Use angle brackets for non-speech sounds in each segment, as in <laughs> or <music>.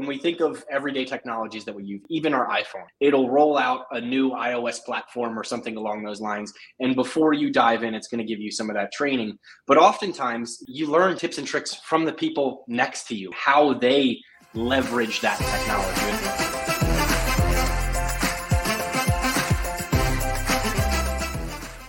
when we think of everyday technologies that we use, even our iPhone, it'll roll out a new iOS platform or something along those lines. And before you dive in, it's going to give you some of that training. But oftentimes, you learn tips and tricks from the people next to you, how they leverage that technology.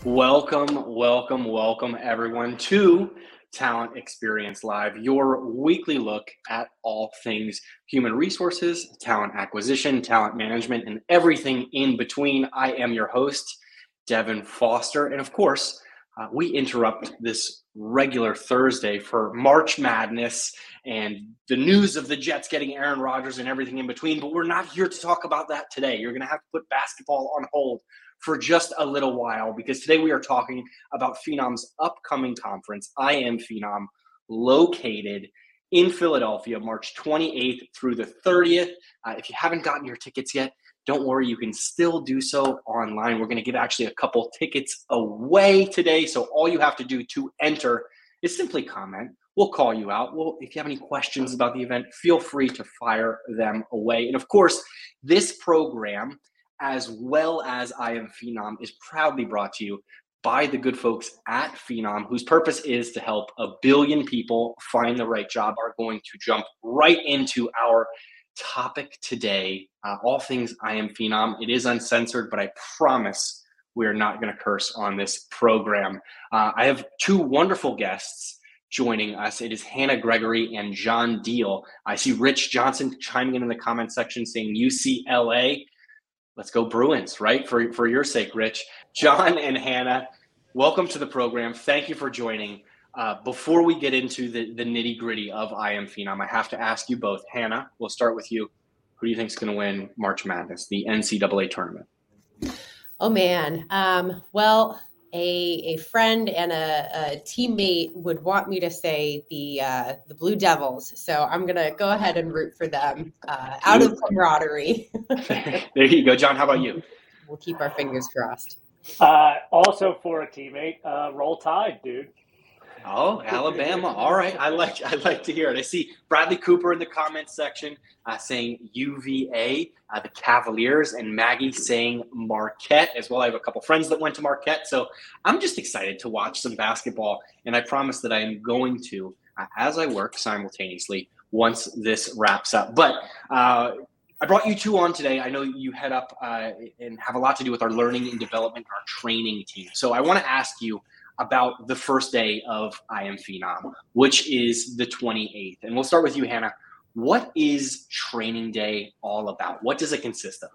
Welcome, welcome, welcome everyone to Talent Experience Live, your weekly look at all things human resources, talent acquisition, talent management, and everything in between. I am your host, Devin Foster. And of course, uh, we interrupt this regular Thursday for March Madness and the news of the Jets getting Aaron Rodgers and everything in between. But we're not here to talk about that today. You're going to have to put basketball on hold for just a little while because today we are talking about Phenom's upcoming conference, I Am Phenom, located in Philadelphia, March 28th through the 30th. Uh, if you haven't gotten your tickets yet, don't worry, you can still do so online. We're going to give actually a couple tickets away today. So all you have to do to enter is simply comment. We'll call you out. Well, if you have any questions about the event, feel free to fire them away. And of course, this program as well as I Am Phenom, is proudly brought to you by the good folks at Phenom, whose purpose is to help a billion people find the right job, are going to jump right into our topic today. Uh, all things I Am Phenom. It is uncensored, but I promise we're not going to curse on this program. Uh, I have two wonderful guests joining us. It is Hannah Gregory and John Deal. I see Rich Johnson chiming in in the comment section saying UCLA let's go Bruins, right? For for your sake, Rich, John, and Hannah, welcome to the program. Thank you for joining. Uh, before we get into the, the nitty gritty of I Am Phenom, I have to ask you both. Hannah, we'll start with you. Who do you think is going to win March Madness, the NCAA tournament? Oh man, um, well, a, a friend and a, a, teammate would want me to say the uh, the Blue Devils, so I'm gonna go ahead and root for them uh, out of camaraderie. <laughs> there you go, John. How about you? We'll keep our fingers crossed. Uh, also for a teammate, uh, roll tide, dude. Oh, Alabama. All right. I like I like to hear it. I see Bradley Cooper in the comments section uh, saying UVA, uh, the Cavaliers, and Maggie saying Marquette as well. I have a couple friends that went to Marquette. So I'm just excited to watch some basketball. And I promise that I am going to, uh, as I work simultaneously, once this wraps up. But uh, I brought you two on today. I know you head up uh, and have a lot to do with our learning and development, our training team. So I want to ask you about the first day of I Am Phenom, which is the 28th. And we'll start with you, Hannah. What is training day all about? What does it consist of?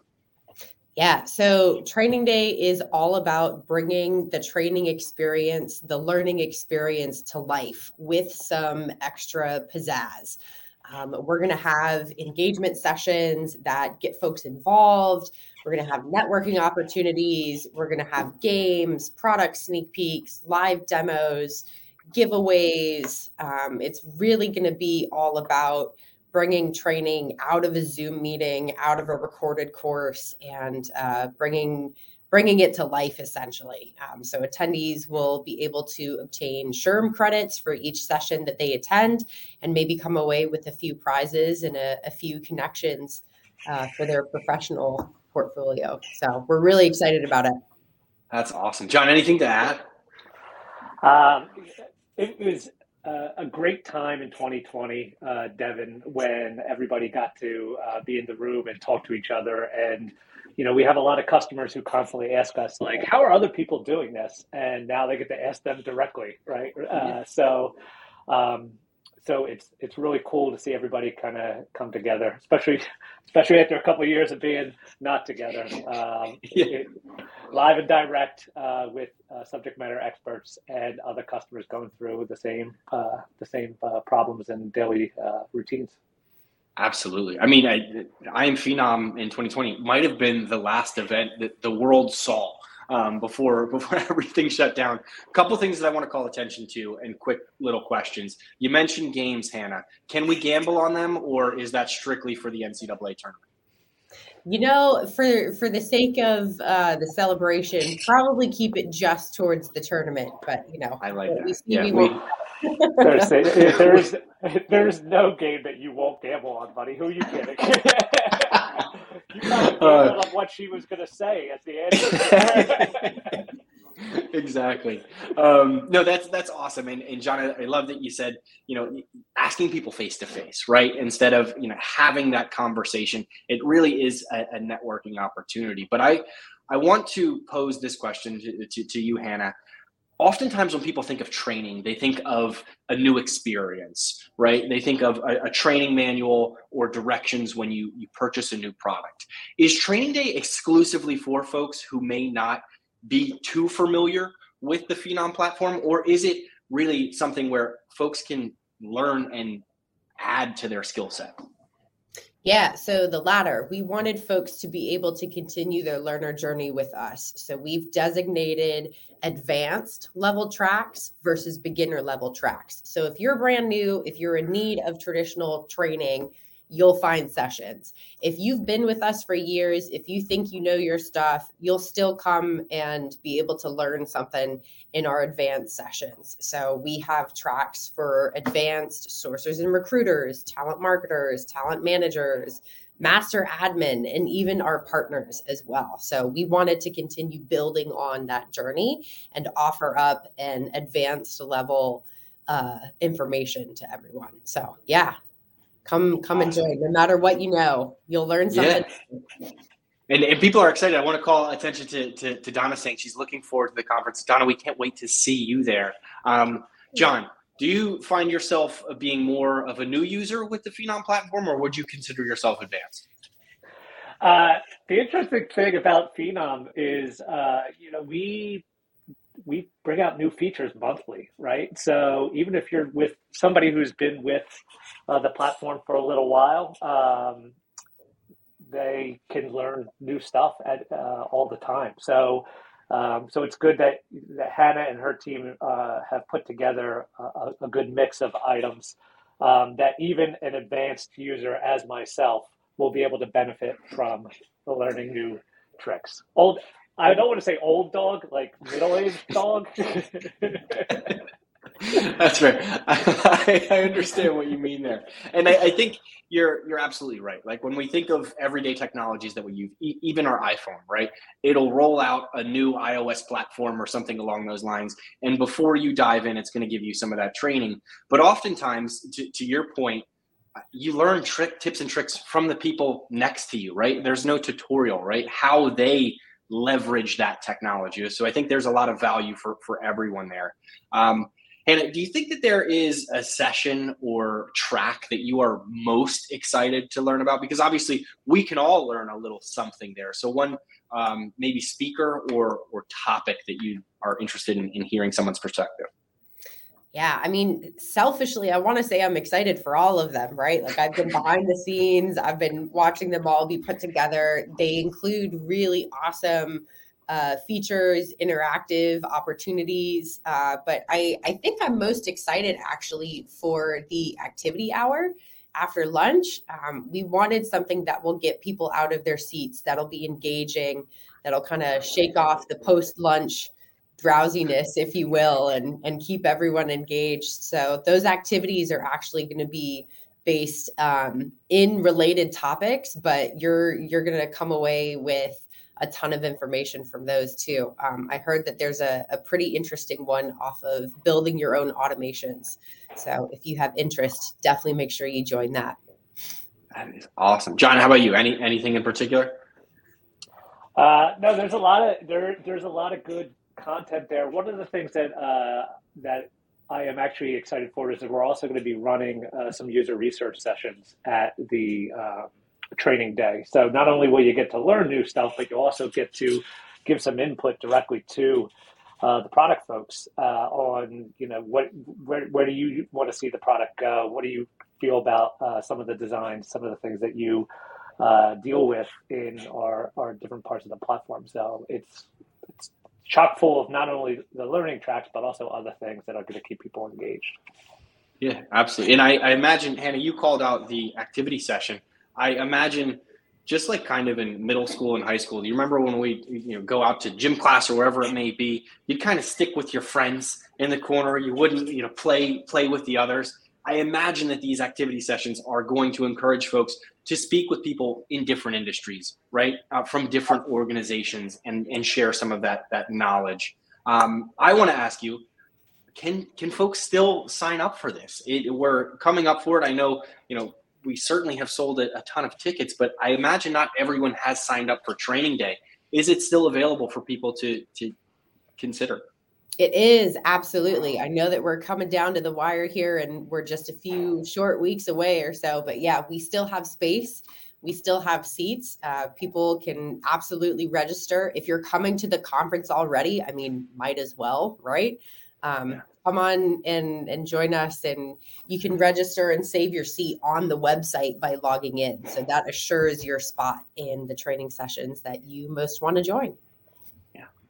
Yeah, so training day is all about bringing the training experience, the learning experience to life with some extra pizzazz. Um, we're going to have engagement sessions that get folks involved. We're going to have networking opportunities. We're going to have games, product sneak peeks, live demos, giveaways. Um, it's really going to be all about bringing training out of a Zoom meeting, out of a recorded course, and uh, bringing bringing it to life essentially. Um, so attendees will be able to obtain SHRM credits for each session that they attend and maybe come away with a few prizes and a, a few connections uh, for their professional portfolio. So we're really excited about it. That's awesome. John, anything to add? Um, it was uh, a great time in 2020, uh, Devin, when everybody got to uh, be in the room and talk to each other and you know, we have a lot of customers who constantly ask us, like, how are other people doing this? And now they get to ask them directly, right? Uh, so, um, so it's it's really cool to see everybody kind of come together, especially <laughs> especially after a couple of years of being not together, um, <laughs> yeah. it, live and direct uh, with uh, subject matter experts and other customers going through the same uh, the same uh, problems and daily uh, routines. Absolutely. I mean, I, I am Phenom in 2020 might have been the last event that the world saw um, before <laughs> before everything shut down. A couple things that I want to call attention to, and quick little questions. You mentioned games, Hannah. Can we gamble on them, or is that strictly for the NCAA tournament? You know, for for the sake of uh, the celebration, probably keep it just towards the tournament. But you know, I like that. We see, yeah, we, there's, <laughs> there's, there's no game that you won't gamble on, buddy. Who are you kidding? <laughs> you uh, on what she was going to say as the answer. <laughs> exactly. Um, no, that's that's awesome. And, and John, I, I love that you said, you know, asking people face to face, right? Instead of you know having that conversation, it really is a, a networking opportunity. But I, I want to pose this question to, to, to you, Hannah oftentimes when people think of training they think of a new experience right? They think of a, a, training manual or directions when you you purchase a new product. Is training day exclusively for folks who may not be too familiar with the phenom platform or is it really something where folks can learn and add to their skill set yeah, so the latter. We wanted folks to be able to continue their learner journey with us. So we've designated advanced level tracks versus beginner level tracks. So if you're brand new, if you're in need of traditional training, you'll find sessions. If you've been with us for years, if you think you know your stuff, you'll still come and be able to learn something in our advanced sessions. So we have tracks for advanced sourcers and recruiters, talent marketers, talent managers, master admin, and even our partners as well. So we wanted to continue building on that journey and offer up an advanced level uh, information to everyone. So yeah, come come awesome. and join. No matter what you know you'll learn something. Yeah. and, and people are excited. I want to call attention to, to, to donna saying she's looking forward to the conference. Donna we can't wait to see you there. Um, john do you find yourself being more of a new user with the phenom platform or would you consider yourself advanced? Uh, the interesting thing about phenom is uh, you know we we bring out new features monthly, right? So even if you're with somebody who's been with uh, the platform for a little while, um, they can learn new stuff at uh, all the time. So um, so it's good that, that Hannah and her team uh, have put together a, a, good mix of items um, that even an advanced user as myself will be able to benefit from learning new tricks. Old I don't want to say old dog, like middle aged dog. <laughs> That's right. <laughs> I, I, understand what you mean there, and I, I, think you're you're absolutely right. Like when we think of everyday technologies that we use, e- even our iPhone, right? It'll roll out a new iOS platform or something along those lines, and before you dive in, it's going to give you some of that training. But oftentimes, to, to your point, uh, you learn trick tips and tricks from the people next to you, right? There's no tutorial, right? How they leverage that technology. So I think there's a lot of value for for everyone there. Um, and do you think that there is a session or track that you are most excited to learn about? Because obviously we can all learn a little something there. So one um, maybe speaker or or topic that you are interested in, in hearing someone's perspective. Yeah, I mean, selfishly, I want to say I'm excited for all of them, right? Like I've been behind the scenes, I've been watching them all be put together. They include really awesome uh, features, interactive opportunities. Uh, but I, I think I'm most excited actually for the activity hour after lunch. Um, we wanted something that will get people out of their seats, that'll be engaging, that'll kind of shake off the post lunch drowsiness, if you will, and and keep everyone engaged. So those activities are actually going to be based um, in related topics, but you're you're going to come away with a ton of information from those too. Um, I heard that there's a, a pretty interesting one off of building your own automations. So if you have interest, definitely make sure you join that. That is awesome, John. How about you? Any anything in particular? Uh, no, there's a lot of there. There's a lot of good content there. One of the things that uh, that I am actually excited for is that we're also going to be running uh, some user research sessions at the uh, training day. So not only will you get to learn new stuff, but you also get to give some input directly to uh, the product folks uh, on you know what where where do you want to see the product go? What do you feel about uh, some of the designs, some of the things that you deal with in our, our different parts of the platform. So it's it's chock full of not only the learning tracks but also other things that are going to keep people engaged. Yeah, absolutely. And I, I imagine, Hannah, you called out the activity session. I imagine just like kind of in middle school and high school, do you remember when we you know go out to gym class or wherever it may be, you'd kind of stick with your friends in the corner. You wouldn't, you know, play play with the others. I imagine that these activity sessions are going to encourage folks to speak with people in different industries, right, uh, from different organizations, and and share some of that that knowledge. Um, I want to ask you, can can folks still sign up for this? It, we're coming up for it. I know, you know, we certainly have sold a, a ton of tickets, but I imagine not everyone has signed up for training day. Is it still available for people to to consider? It is absolutely. I know that we're coming down to the wire here and we're just a few short weeks away or so, but yeah, we still have space. We still have seats. Uh, people can absolutely register. If you're coming to the conference already, I mean, might as well, right? Um, yeah. Come on and, and join us, and you can register and save your seat on the website by logging in. So that assures your spot in the training sessions that you most want to join.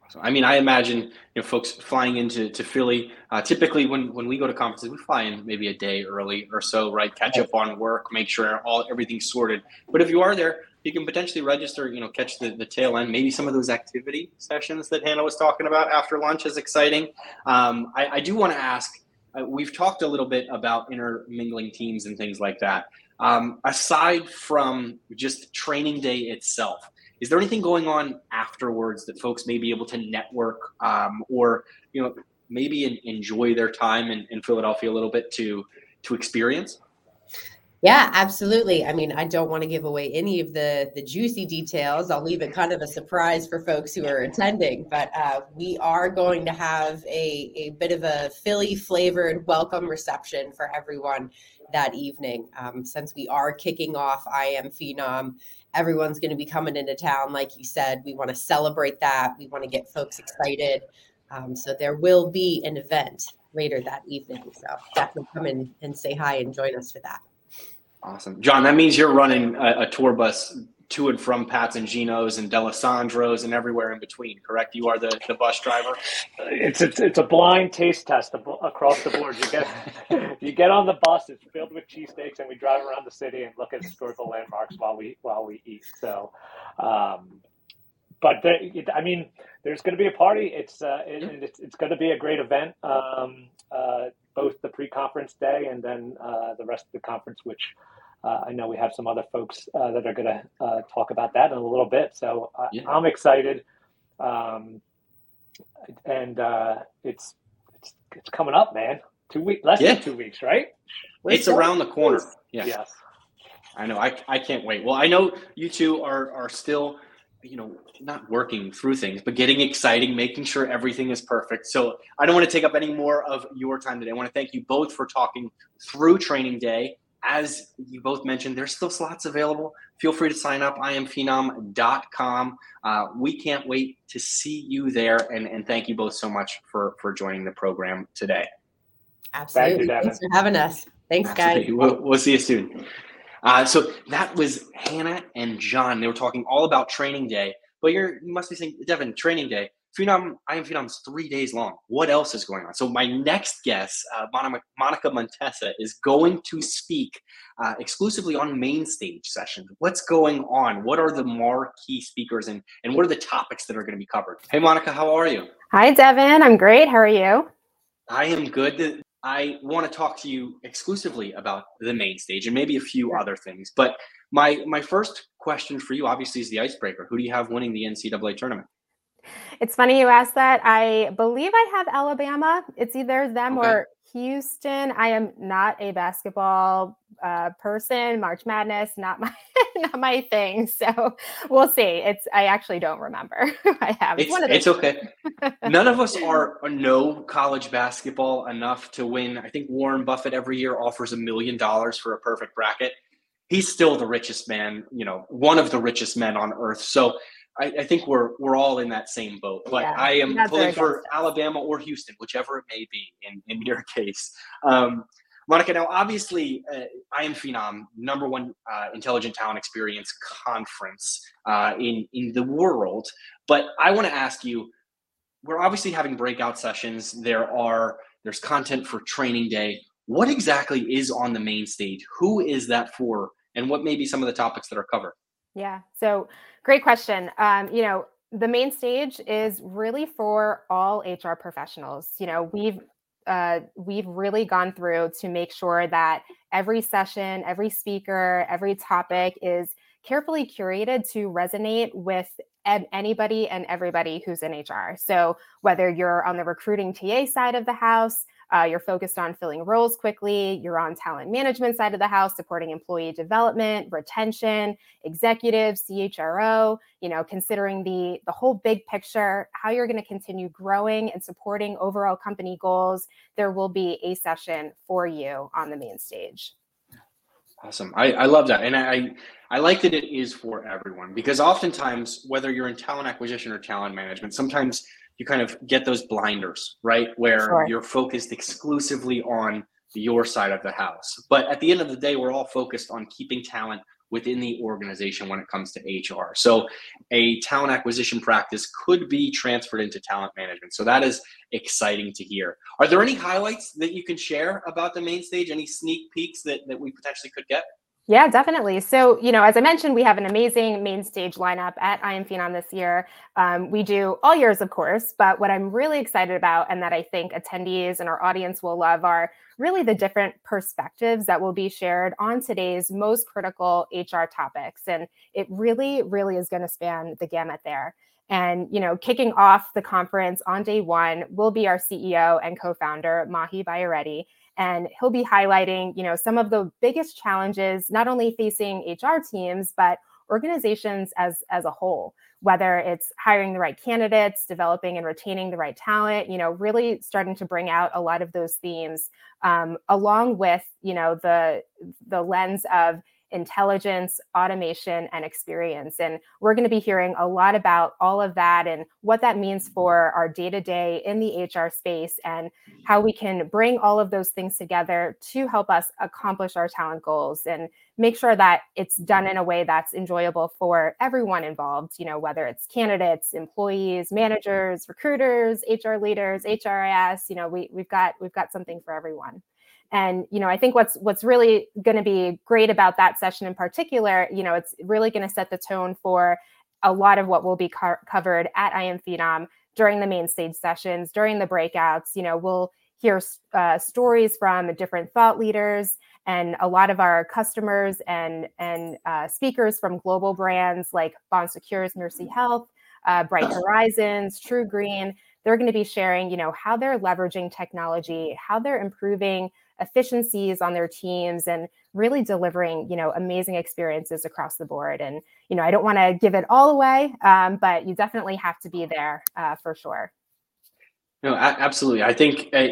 So, I mean, I imagine you know folks flying into to Philly. Uh, typically, when when we go to conferences, we fly in maybe a day early or so, right? Catch up on work, make sure all everything's sorted. But if you are there, you can potentially register. You know, catch the, the tail end. Maybe some of those activity sessions that Hannah was talking about after lunch is exciting. Um, I, I do want to ask. Uh, we've talked a little bit about intermingling teams and things like that. Um, aside from just training day itself is there anything going on afterwards that folks may be able to network um, or you know maybe in, enjoy their time in, in Philadelphia a little bit to to experience? Yeah, absolutely. I mean, I don't want to give away any of the the juicy details. I'll leave it kind of a surprise for folks who are attending. But uh, we are going to have a a bit of a Philly flavored welcome reception for everyone that evening. Um, since we are kicking off I Am Phenom everyone's going to be coming into town. Like you said, we want to celebrate that. We want to get folks excited. Um, so there will be an event later that evening. So definitely come in and say hi and join us for that. Awesome. John, that means you're running a, a tour bus to and from Pat's and Gino's and Dalessandro's and everywhere in between, correct? You are the, the bus driver? It's, it's, it's a blind taste test across the board. You get, <laughs> you get on the bus, it's filled with cheesesteaks, and we drive around the city and look at historical landmarks while we, while we eat. So, um, but the, I mean, there's going to be a party. It's, uh, it, it's, it's going to be a great event. Um, uh, both the pre-conference day and then uh, the rest of the conference, which uh, I know we have some other folks uh, that are going to uh, talk about that in a little bit. So yeah. I'm excited, um, and uh, it's it's it's coming up, man. Two weeks, less yeah. than two weeks, right? Where's it's around the corner. Yeah. Yes. I know. I, I can't wait. Well, I know you two are are still, you know, not working through things, but getting exciting, making sure everything is perfect. So I don't want to take up any more of your time today. I want to thank you both for talking through training day as you both mentioned, there's still slots available. Feel free to sign up, iamphenom.com. Uh, we can't wait to see you there. And, and thank you both so much for, for joining the program today. Absolutely. You, Thanks for having us. Thanks, Absolutely. guys. We'll, we'll see you soon. Uh, so that was Hannah and John. They were talking all about training day. But you're, you must be saying, Devin, training day. Phenom, I am Phenom's three days long. What else is going on? So my next guest, uh, Monica Montesa, is going to speak uh, exclusively on main stage sessions. What's going on? What are the marquee speakers and, and what are the topics that are going to be covered? Hey, Monica, how are you? Hi, Devin. I'm great. How are you? I am good. I want to talk to you exclusively about the main stage and maybe a few other things. But my my first question for you, obviously, is the icebreaker. Who do you have winning the NCAA tournament? It's funny you asked that. I believe I have Alabama. It's either them okay. or Houston. I am not a basketball uh, person. March Madness, not my <laughs> not my thing. So we'll see. It's I actually don't remember. <laughs> I have. It's, it's, it's okay. None of us <laughs> are know college basketball enough to win. I think Warren Buffett every year offers a million dollars for a perfect bracket. He's still the richest man, you know, one of the richest men on earth. So I, I, think we're we're all in that same boat. But yeah, I am pulling for Alabama or Houston, whichever it may be in in your <laughs> case. Um, Monica, now obviously, uh, I am Phenom, number one uh, intelligent talent experience conference uh, in in the world. But I want to ask you, we're obviously having breakout sessions. There are there's content for training day. What exactly is on the main stage? Who is that for? And what may be some of the topics that are covered? Yeah. So great question. Um, you know, the main stage is really for all HR professionals. You know, we've uh, we've really gone through to make sure that every session, every speaker, every topic is carefully curated to resonate with anybody and everybody who's in HR. So whether you're on the recruiting TA side of the house, uh, you're focused on filling roles quickly. You're on talent management side of the house, supporting employee development, retention, executives, CHRO. You know, considering the the whole big picture, how you're going to continue growing and supporting overall company goals. There will be a session for you on the main stage. Awesome. I, I love that. And I, I like that it is for everyone because oftentimes, whether you're in talent acquisition or talent management, sometimes you kind of get those blinders, right? Where sure. you're focused exclusively on your side of the house. But at the end of the day, we're all focused on keeping talent within the organization when it comes to HR. So a talent acquisition practice could be transferred into talent management. So that is exciting to hear. Are there any highlights that you can share about the main stage? Any sneak peeks that, that we potentially could get? Yeah, definitely. So, you know, as I mentioned, we have an amazing main stage lineup at I Am Phenom this year. Um, we do all years, of course, but what I'm really excited about and that I think attendees and our audience will love are really the different perspectives that will be shared on today's most critical HR topics. And it really, really is going to span the gamut there. And, you know, kicking off the conference on day one will be our CEO and co-founder, Mahe Bayireddi and he'll be highlighting you know some of the biggest challenges not only facing hr teams but organizations as as a whole whether it's hiring the right candidates developing and retaining the right talent you know really starting to bring out a lot of those themes um, along with you know the the lens of intelligence, automation, and experience. And we're going to be hearing a lot about all of that and what that means for our day to day in the HR space and how we can bring all of those things together to help us accomplish our talent goals and make sure that it's done in a way that's enjoyable for everyone involved, you know, whether it's candidates, employees, managers, recruiters, HR leaders, HRIS, you know, we, we've got we've got something for everyone. And you know, I think what's what's really going to be great about that session in particular, you know, it's really going to set the tone for a lot of what will be co- covered at I Am Phenom during the main stage sessions, during the breakouts. You know, we'll hear uh, stories from different thought leaders and a lot of our customers and and uh, speakers from global brands like Bon Secours Mercy Health, uh, Bright Horizons, TruGreen. They're going to be sharing, you know, how they're leveraging technology, how they're improving efficiencies on their teams and really delivering you know amazing experiences across the board. And you know i don't want to give it all away um, but you definitely have to be there uh, for sure. No absolutely. I think uh,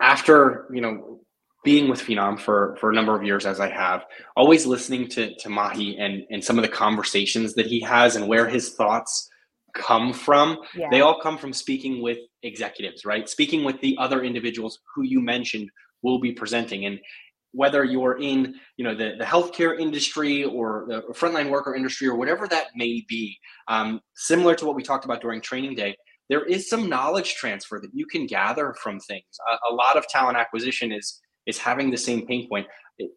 after you know being with phenom for for a number of years as i have always listening to to mahe and and some of the conversations that he has and where his thoughts come from yeah. they all come from speaking with executives right? Speaking with the other individuals who you mentioned will be presenting. And whether you're in you know the, the healthcare industry or the frontline worker industry or whatever that may be um, similar to what we talked about during training day there is some knowledge transfer that you can gather from things. A, a lot of talent acquisition is is having the same pain point.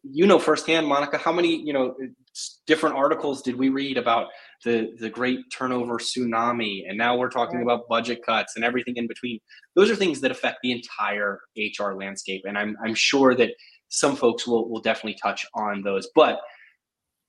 You know firsthand monica how many you know different articles did we read about the the great turnover tsunami and now we're talking about budget cuts and everything in between those are things that affect the entire hr landscape and i'm i'm sure that some folks will will definitely touch on those but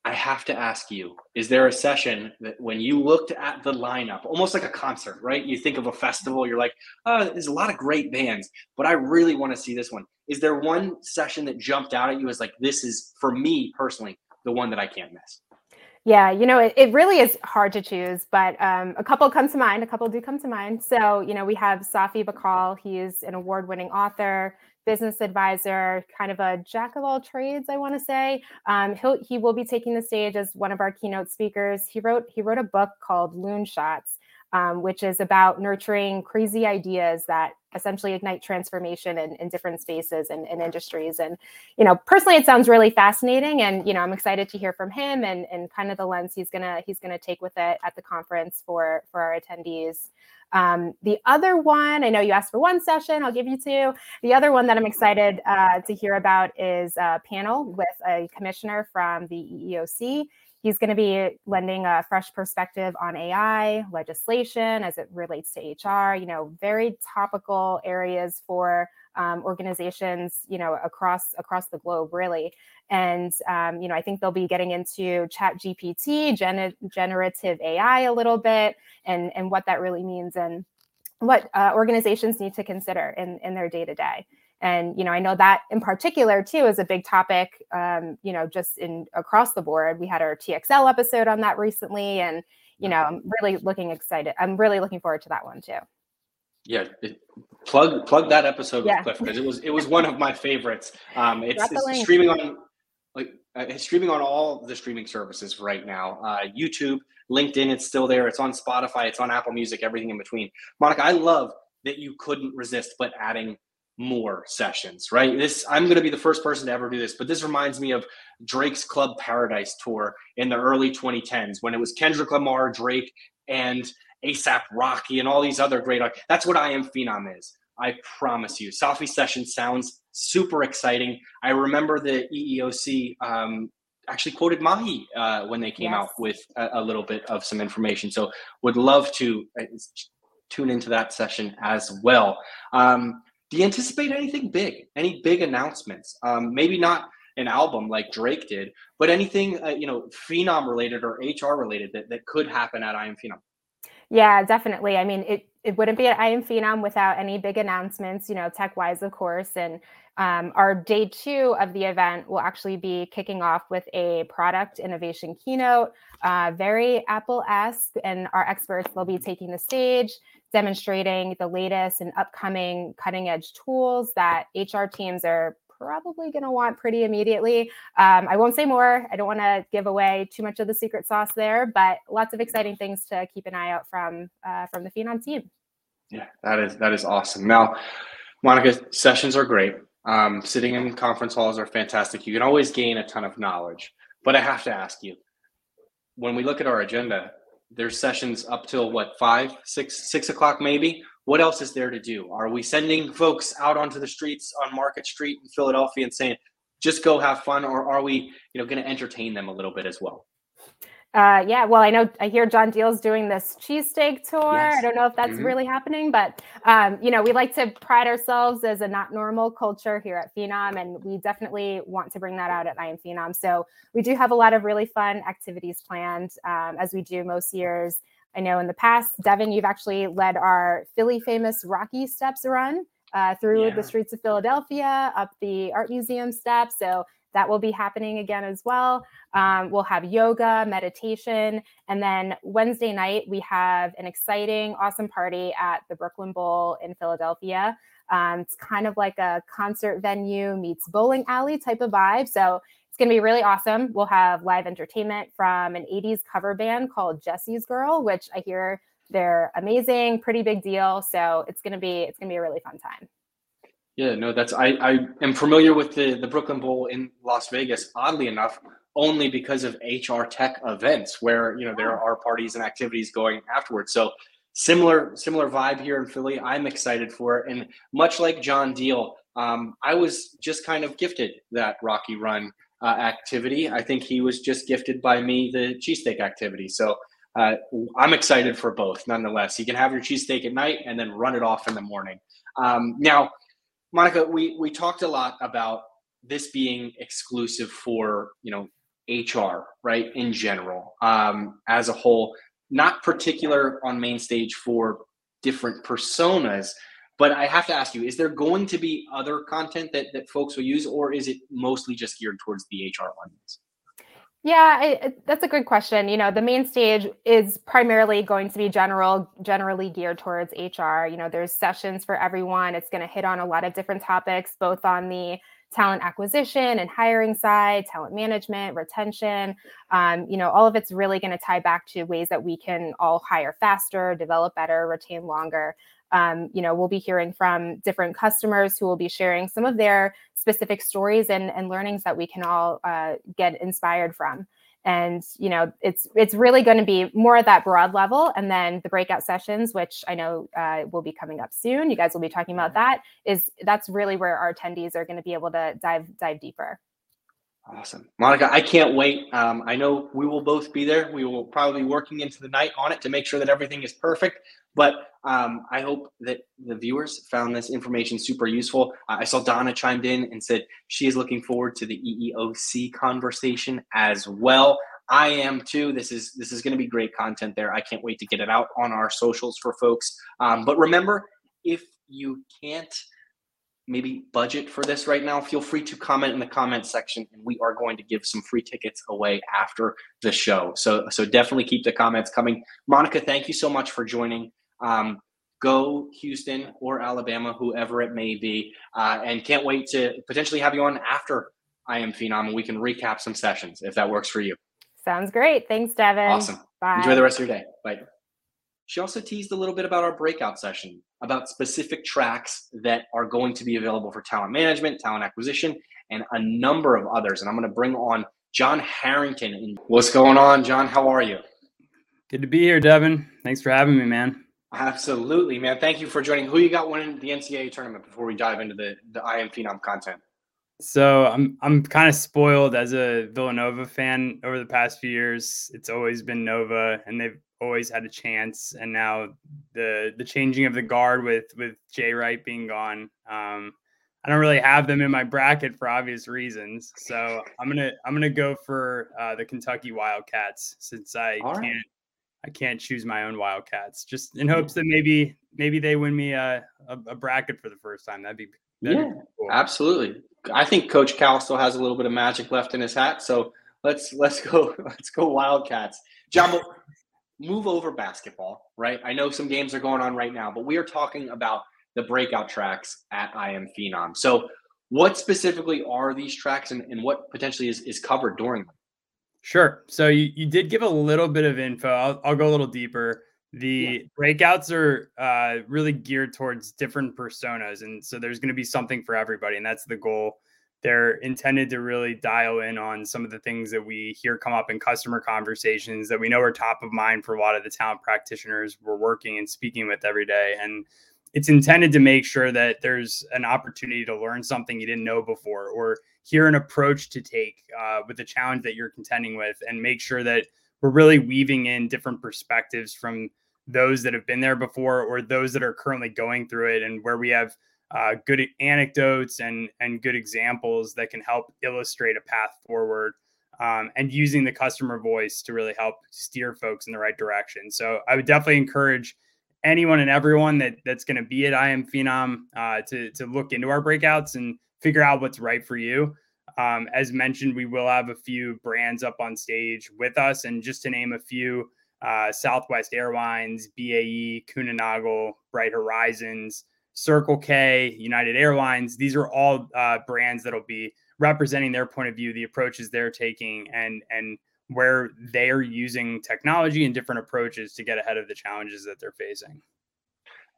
I have to ask you, is there a session that when you looked at the lineup, almost like a concert, right? You think of a festival, you're like, oh, there's a lot of great bands, but I really want to see this one. Is there one session that jumped out at you as like, this is, for me personally, the one that I can't miss? Yeah, you know, it, it really is hard to choose, but um, a couple come to mind. A couple do come to mind. So, you know, we have Safi Bahcall. He's an award winning author, business advisor, kind of a jack of all trades, I want to say. Um, he'll, he will be taking the stage as one of our keynote speakers. He wrote he wrote a book called Loonshots, um, which is about nurturing crazy ideas that essentially ignite transformation in, in different spaces and, and, industries. And, you know, personally, it sounds really fascinating. And, you know, I'm excited to hear from him and, and kind of the lens he's gonna he's gonna take with it at the conference for for our attendees. Um, the other one, I know you asked for one session, I'll give you two. The other one that I'm excited uh, to hear about is a panel with a commissioner from the EEOC he's going to be lending a fresh perspective on AI legislation as it relates to HR. You know, very topical areas for um, organizations, you know, across across the globe, really. And um, you know, I think they'll be getting into ChatGPT, gen- generative AI, a little bit, and and what that really means and what uh, organizations need to consider in in their day to day. And you know, I know that in particular too is a big topic. Um, you know, just in across the board. We had our TXL episode on that recently, and you know, I'm really looking excited. I'm really looking forward to that one too. Yeah, it, plug plug that episode yeah. with Cliff because it was it was one of my favorites. Um, it's, it's streaming on like uh, it's streaming on all the streaming services right now. Uh, YouTube, LinkedIn, it's still there. It's on Spotify. It's on Apple Music. Everything in between. Monica, I love that you couldn't resist but adding more sessions. Right. This I'm going to be the first person to ever do this, but this reminds me of Drake's Club Paradise tour in the early 2010s when it was Kendrick Lamar, Drake, and ASAP Rocky, and all these other great. That's what I am Phenom is. I promise you. Safi Session sounds super exciting. I remember the EEOC um, actually quoted Mahe uh, when they came yes. out with a, a, little bit of some information. So would love to uh, tune into that session as well. Um, do you anticipate anything big? Any big announcements? Um, maybe not an album like Drake did, but anything uh, you know, Phenom related or HR related that, that could happen at I Am Phenom. Yeah, definitely. I mean, it it wouldn't be at I Am Phenom without any big announcements, you know, tech wise, of course. And um, our day two of the event will actually be kicking off with a product innovation keynote, uh, very Apple esque, and our experts will be taking the stage, demonstrating the latest and upcoming cutting edge tools that HR teams are probably going to want pretty immediately. Um, I won't say more. I don't want to give away too much of the secret sauce there, but lots of exciting things to keep an eye out from uh, from the Phenom team. Yeah, that is that is awesome. Now, Monica, sessions are great. Um, sitting in conference halls are fantastic. You can always gain a ton of knowledge. But I have to ask you, when we look at our agenda, there's sessions up till what five, six, six o'clock maybe what else is there to do? Are we sending folks out onto the streets on Market Street in Philadelphia and saying, just go have fun, or are we, you know, going to entertain them a little bit as well? Uh, yeah, well, I know I hear John Deal's doing this cheesesteak tour. Yes. I don't know if that's mm-hmm. really happening, but um, you know, we like to pride ourselves as a not normal culture here at Phenom, and we definitely want to bring that out at I Am Phenom. So we do have a lot of really fun activities planned, um, as we do most years. I know in the past, Devin, you've actually led our Philly famous Rocky Steps run uh, through yeah. the streets of Philadelphia, up the art museum steps. So that will be happening again as well. Um, we'll have yoga, meditation, and then Wednesday night we have an exciting, awesome party at the Brooklyn Bowl in Philadelphia. Um, it's kind of like a concert venue meets bowling alley type of vibe. So it's going to be really awesome. We'll have live entertainment from an 80s cover band called Jesse's Girl, which I hear they're amazing, pretty big deal. So it's going to be it's going to be a really fun time. Yeah, no, that's I I am familiar with the the Brooklyn Bowl in Las Vegas. Oddly enough, only because of HR tech events where you know there are parties and activities going afterwards. So similar similar vibe here in Philly. I'm excited for it, and much like John Deal, um, I was just kind of gifted that Rocky Run uh, activity. I think he was just gifted by me the cheesesteak activity. So uh, I'm excited for both nonetheless. You can have your cheesesteak at night and then run it off in the morning. Um, now, Monica, we, we talked a lot about this being exclusive for, you know, HR, right, in general, um, as a whole, not particular on main stage for different personas. But I have to ask you: Is there going to be other content that that folks will use, or is it mostly just geared towards the HR audience? Yeah, that's a good question. You know, the main stage is primarily going to be general, generally geared towards HR. You know, there's sessions for everyone. It's going to hit on a lot of different topics, both on the talent acquisition and hiring side, talent management, retention. Um, you know, all of it's really going to tie back to ways that we can all hire faster, develop better, retain longer um, you know, we'll be hearing from different customers who will be sharing some of their specific stories and, and learnings that we can all uh, get inspired from. And you know, it's it's really going to be more at that broad level, and then the breakout sessions, which I know uh, will be coming up soon. You guys will be talking about that. Is that's really where our attendees are going to be able to dive dive deeper. Awesome. Monica, I can't wait. Um, I know we will both be there. We will probably be working into the night on it to make sure that everything is perfect. But um, I hope that the viewers found this information super useful. Uh, I saw Donna chimed in and said she is looking forward to the EEOC conversation as well. I am too. This is this is going to be great content there. I can't wait to get it out on our socials for folks. Um, but remember, if you can't maybe budget for this right now, feel free to comment in the comment section, and we are going to give some free tickets away after the show. So so definitely keep the comments coming. Monica, thank you so much for joining. Um, go Houston or Alabama, whoever it may be, uh, and can't wait to potentially have you on after I am Phenom, and we can recap some sessions if that works for you. Sounds great. Thanks, Devin. Awesome. Bye. Enjoy the rest of your day. Bye. She also teased a little bit about our breakout session, about specific tracks that are going to be available for talent management, talent acquisition, and a number of others. And I'm going to bring on John Harrington. What's going on, John? How are you? Good to be here, Devin. Thanks for having me, man. Absolutely, man. Thank you for joining. Who you got winning the NCAA tournament before we dive into the, the I am Phenom content? So I'm I'm kind of spoiled as a Villanova fan over the past few years. It's always been Nova, and they've always had a chance. And now the the changing of the guard with with Jay Wright being gone, um, I don't really have them in my bracket for obvious reasons. So I'm gonna I'm gonna go for uh, the Kentucky Wildcats since I All can't right. I can't choose my own Wildcats. Just in hopes that maybe maybe they win me a, a, a bracket for the first time. That'd be that'd yeah, be cool. absolutely. I think Coach Cal still has a little bit of magic left in his hat. So let's let's go <laughs> let's go Wildcats. Jumbo, move over basketball, right? I know some games are going on right now, but we are talking about the breakout tracks at I Am Phenom. So what specifically are these tracks and, and what potentially is, is covered during them? Sure. So you, you did give a little bit of info. I'll, I'll go a little deeper. The yeah. breakouts are uh, really geared towards different personas. And so there's going to be something for everybody. And that's the goal. They're intended to really dial in on some of the things that we hear come up in customer conversations that we know are top of mind for a lot of the talent practitioners we're working and speaking with every day. And it's intended to make sure that there's an opportunity to learn something you didn't know before or hear an approach to take uh, with the challenge that you're contending with and make sure that we're really weaving in different perspectives from those that have been there before or those that are currently going through it and where we have uh, good anecdotes and and good examples that can help illustrate a path forward um, and using the customer voice to really help steer folks in the right direction so i would definitely encourage anyone and everyone that that's going to be at I Am Phenom uh, to to look into our breakouts and figure out what's right for you. Um, as mentioned, we will have a few brands up on stage with us, and just to name a few: uh, Southwest Airlines, BAE, Kuehne Bright Horizons, Circle K, United Airlines. These are all uh, brands that'll be representing their point of view, the approaches they're taking, and and where they're using technology and different approaches to get ahead of the challenges that they're facing.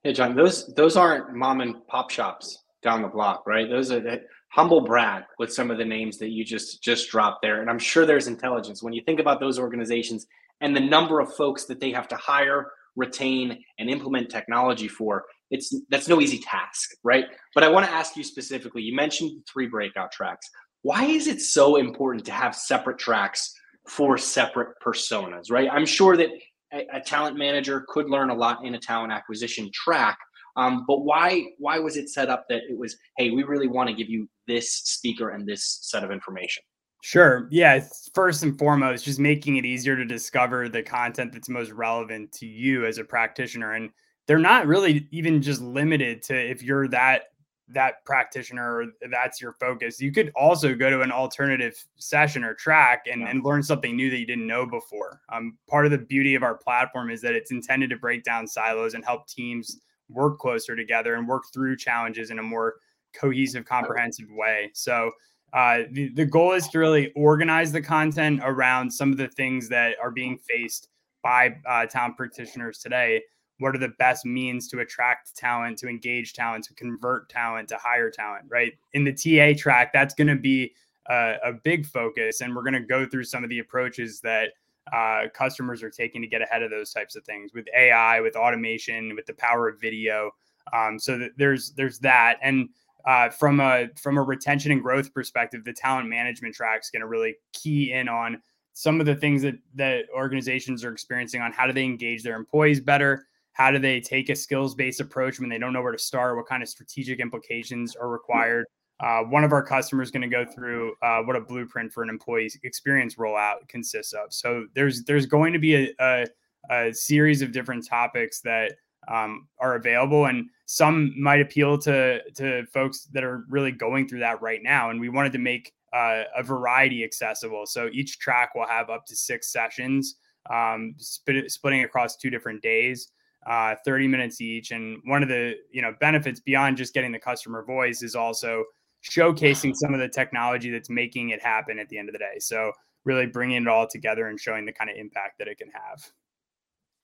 Hey, John, those those aren't mom and pop shops down the block, right? Those are the humble brag with some of the names that you just just dropped there, and I'm sure there's intelligence when you think about those organizations and the number of folks that they have to hire, retain, and implement technology for. It's that's no easy task, right? But I want to ask you specifically. You mentioned three breakout tracks. Why is it so important to have separate tracks for separate personas, right? I'm sure that a, a talent manager could learn a lot in a talent acquisition track. Um, but why why was it set up that it was hey we really want to give you this speaker and this set of information Sure. Yeah. First and foremost, just making it easier to discover the content that's most relevant to you as a practitioner. And they're not really even just limited to if you're that that practitioner or that's your focus. You could also go to an alternative session or track and, yeah. and learn something new that you didn't know before. Um, part of the beauty of our platform is that it's intended to break down silos and help teams work closer together and work through challenges in a more cohesive, comprehensive way. So uh, the, the goal is to really organize the content around some of the things that are being faced by uh, talent practitioners today what are the best means to attract talent, to engage talent, to convert talent, to hire talent, right? In the TA track, that's going to be a, a, big focus. And we're going to go through some of the approaches that uh, customers are taking to get ahead of those types of things with AI, with automation, with the power of video. Um, so that there's there's that. And uh, from a from a retention and growth perspective, the talent management track is going to really key in on some of the things that that organizations are experiencing on how do they engage their employees better, how do they take a skills based approach when they don't know where to start, what kind of strategic implications are required. Uh, one of our customers is going to go through uh, what a blueprint for an employee experience rollout consists of. So there's there's going to be a, a, a series of different topics that um, are available, and some might appeal to to folks that are really going through that right now. And we wanted to make uh, a variety accessible. So each track will have up to six sessions, um, split, splitting across two different days. Uh, 30 minutes each and one of the you know benefits beyond just getting the customer voice is also showcasing some of the technology that's making it happen at the end of the day. So really bringing it all together and showing the kind of impact that it can have.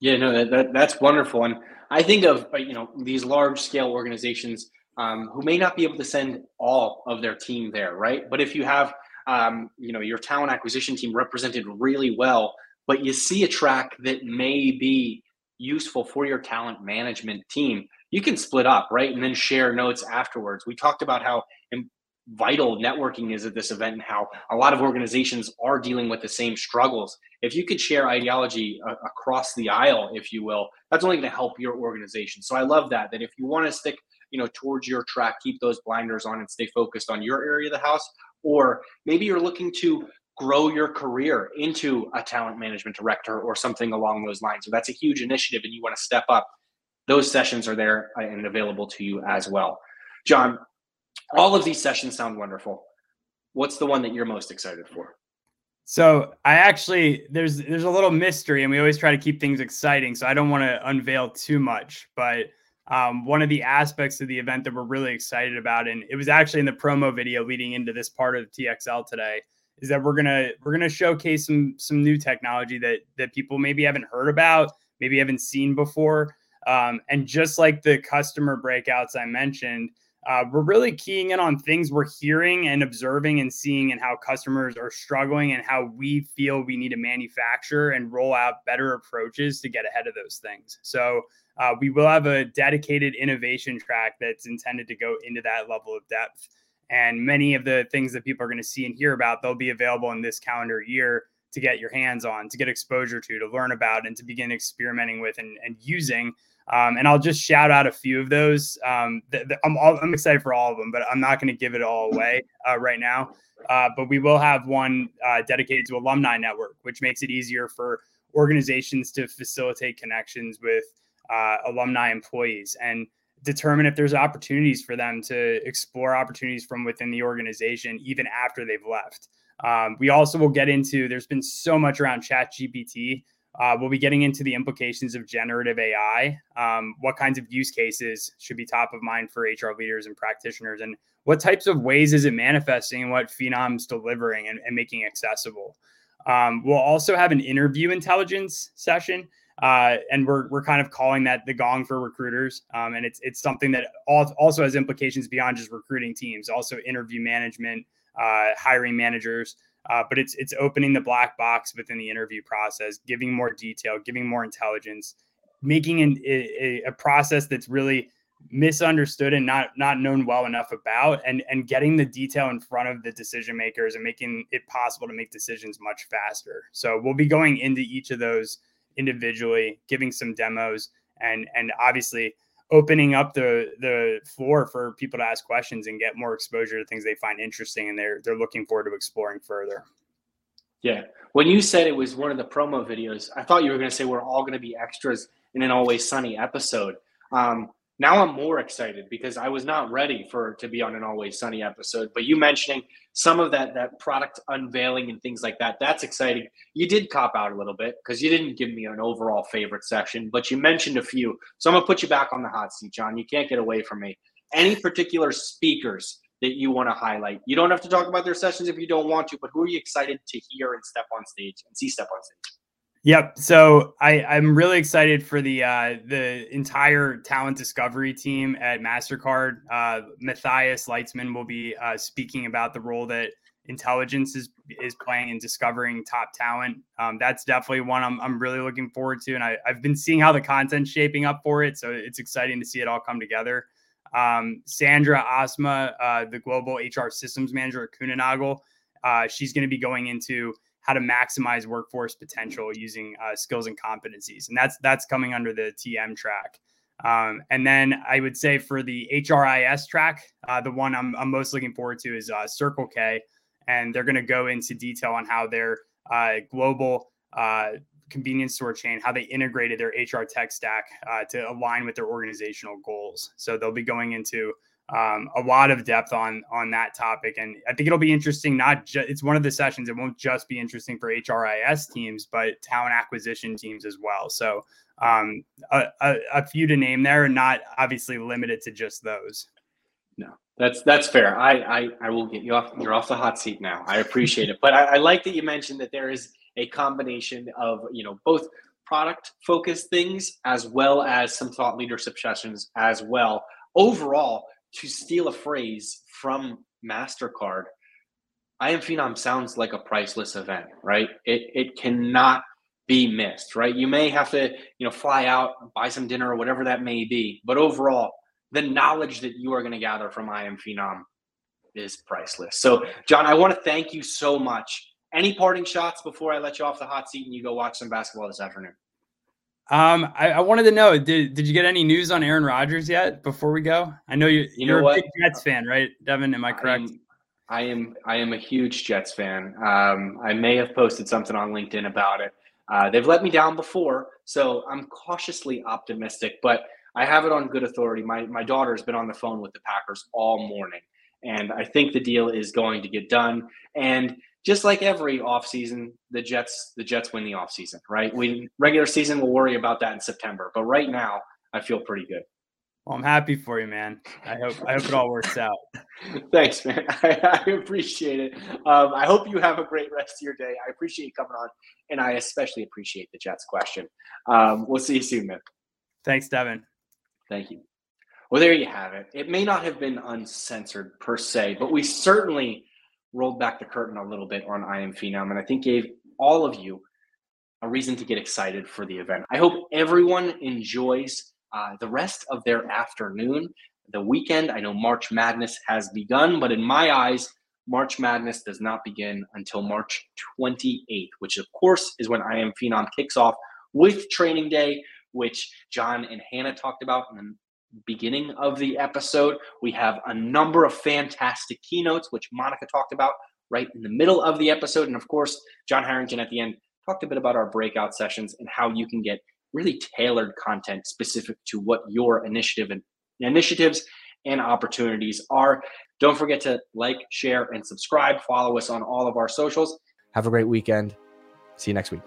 Yeah, no, that, that that's wonderful. And I think of uh, you know these large scale organizations um, who may not be able to send all of their team there, right? But if you have um, you know your talent acquisition team represented really well, but you see a track that may be useful for your talent management team, you can split up, right? And then share notes afterwards. We talked about how vital networking is at this event and how a lot of organizations are dealing with the same struggles. If you could share ideology uh, across the aisle, if you will, that's only going to help your organization. So I love that, that if you want to stick, you know, towards your track, keep those blinders on and stay focused on your area of the house, or maybe you're looking to grow your career into a talent management director or something along those lines. So that's a huge initiative and you want to step up. Those sessions are there and available to you as well. John, all of these sessions sound wonderful. What's the one that you're most excited for? So I actually there's there's a little mystery, and we always try to keep things exciting. So I don't want to unveil too much, but um, one of the aspects of the event that we're really excited about, and it was actually in the promo video leading into this part of TXL today, is that we're gonna we're gonna showcase some some new technology that that people maybe haven't heard about, maybe haven't seen before. Um, and just like the customer breakouts I mentioned, uh, we're really keying in on things we're hearing and observing and seeing and how customers are struggling and how we feel we need to manufacture and roll out better approaches to get ahead of those things. So uh, we will have a dedicated innovation track that's intended to go into that level of depth. And many of the things that people are going to see and hear about, they'll be available in this calendar year to get your hands on, to get exposure to, to learn about, and to begin experimenting with and, and using um, and I'll just shout out a few of those. Um, th- th- I'm, all, I'm excited for all of them, but I'm not going to give it all away uh, right now. Uh, but we will have one uh, dedicated to alumni network, which makes it easier for organizations to facilitate connections with uh, alumni employees and determine if there's opportunities for them to explore opportunities from within the organization even after they've left. Um, we also will get into there's been so much around ChatGPT uh, we'll be getting into the implications of generative AI, um, what kinds of use cases should be top of mind for HR leaders and practitioners, and what types of ways is it manifesting and what Phenom's delivering and, and making accessible. Um, we'll also have an interview intelligence session, uh, and we're, we're kind of calling that the Gong for recruiters. Um, and it's, it's something that also has implications beyond just recruiting teams, also interview management, uh, hiring managers. Uh, but it's it's opening the black box within the interview process, giving more detail, giving more intelligence, making an, a, a process that's really misunderstood and not not known well enough about and and getting the detail in front of the decision makers and making it possible to make decisions much faster so we'll be going into each of those individually giving some demos and and obviously opening up the the floor for people to ask questions and get more exposure to things they find interesting and they're they're looking forward to exploring further. Yeah. When you said it was one of the promo videos, I thought you were going to say we're all going to be extras in an Always Sunny episode. Um, now I'm more excited because I was not ready for to be on an Always Sunny episode. But you mentioning some of that that product unveiling and things like that, that's exciting. You did cop out a little bit because you didn't give me an overall favorite section, but you mentioned a few. So I'm gonna put you back on the hot seat, John. You can't get away from me. Any particular speakers that you want to highlight? You don't have to talk about their sessions if you don't want to, but who are you excited to hear and step on stage and see step on stage? Yep. So I, I'm really excited for the uh, the entire talent discovery team at Mastercard. Uh, Matthias Leitzman will be uh, speaking about the role that intelligence is is playing in discovering top talent. Um, that's definitely one I'm, I'm really looking forward to, and I, I've been seeing how the content's shaping up for it. So it's exciting to see it all come together. Um, Sandra Osma, uh, the global HR systems manager at Kuehne uh, she's going to be going into how to maximize workforce potential using uh, skills and competencies, and that's that's coming under the TM track. Um, and then I would say for the HRIS track, uh, the one I'm, I'm, most looking forward to is uh, Circle K, and they're going to go into detail on how their uh, global uh, convenience store chain, how they integrated their HR tech stack uh, to align with their organizational goals. So they'll be going into um, a lot of depth on on that topic, and I think it'll be interesting. Not just it's one of the sessions; it won't just be interesting for HRIS teams, but talent acquisition teams as well. So um, a, a, a few to name there, and not obviously limited to just those. No, that's that's fair. I, I I will get you off. You're off the hot seat now. I appreciate it, but I, I like that you mentioned that there is a combination of you know both product focused things as well as some thought leadership sessions as well. Overall, to steal a phrase from Mastercard, I am Phenom sounds like a priceless event, right? It it cannot be missed, right? You may have to, you know, fly out, buy some dinner or whatever that may be, but overall, the knowledge that you are going to gather from I am Phenom is priceless. So, John, I want to thank you so much. Any parting shots before I let you off the hot seat and you go watch some basketball this afternoon? Um, I, I wanted to know did did you get any news on Aaron Rodgers yet before we go? I know you you you're a big Jets fan, right, Devin? Am I correct? I am, I am I am a huge Jets fan. Um, I may have posted something on LinkedIn about it. Uh, they've let me down before, so I'm cautiously optimistic, but I have it on good authority. My, my daughter has been on the phone with the Packers all morning, and I think the deal is going to get done. And just like every offseason, the Jets the Jets win the offseason, right? We regular season we'll worry about that in September, but right now I feel pretty good. Well, I'm happy for you, man. I hope I hope it all works out. <laughs> Thanks, man. <laughs> I, I appreciate it. Um, I hope you have a great rest of your day. I appreciate you coming on, and I especially appreciate the Jets question. Um, we'll see you soon, man. Thanks, Devin. Thank you. Well, there you have it. It may not have been uncensored per se, but we certainly rolled back the curtain a little bit on I Am Phenom, and I think gave all of you a reason to get excited for the event. I hope everyone enjoys uh, the rest of their afternoon. The weekend, I know March Madness has begun, but in my eyes, March Madness does not begin until March 28th, which of course is when I Am Phenom kicks off with Training Day, which John and Hannah talked about in beginning of the episode. We have a number of fantastic keynotes, which Monica talked about right in the middle of the episode. And of course, John Harrington at the end talked a bit about our breakout sessions and how you can get really tailored content specific to what your initiative and initiatives and opportunities are. Don't forget to like, share, and subscribe. Follow us on all of our socials. Have a great weekend. See you next week.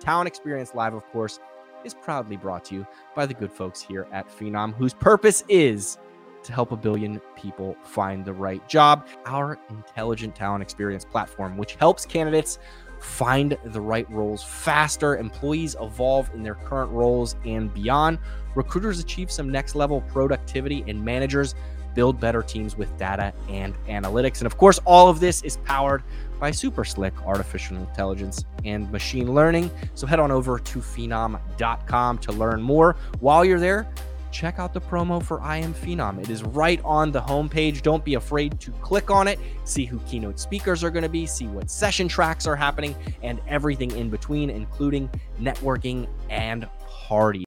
Talent Experience Live, of course, is proudly brought to you by the good folks here at Phenom, whose purpose is to help a billion people find the right job. Our intelligent talent experience platform, which helps candidates find the right roles faster, employees evolve in their current roles and beyond, recruiters achieve some next level productivity, and managers build better teams with data and analytics. And of course, all of this is powered by super slick artificial intelligence and machine learning. So head on over to phenom.com to learn more. While you're there, check out the promo for I Am Phenom. It is right on the homepage. Don't be afraid to click on it, see who keynote speakers are going to be, see what session tracks are happening, and everything in between, including networking and party.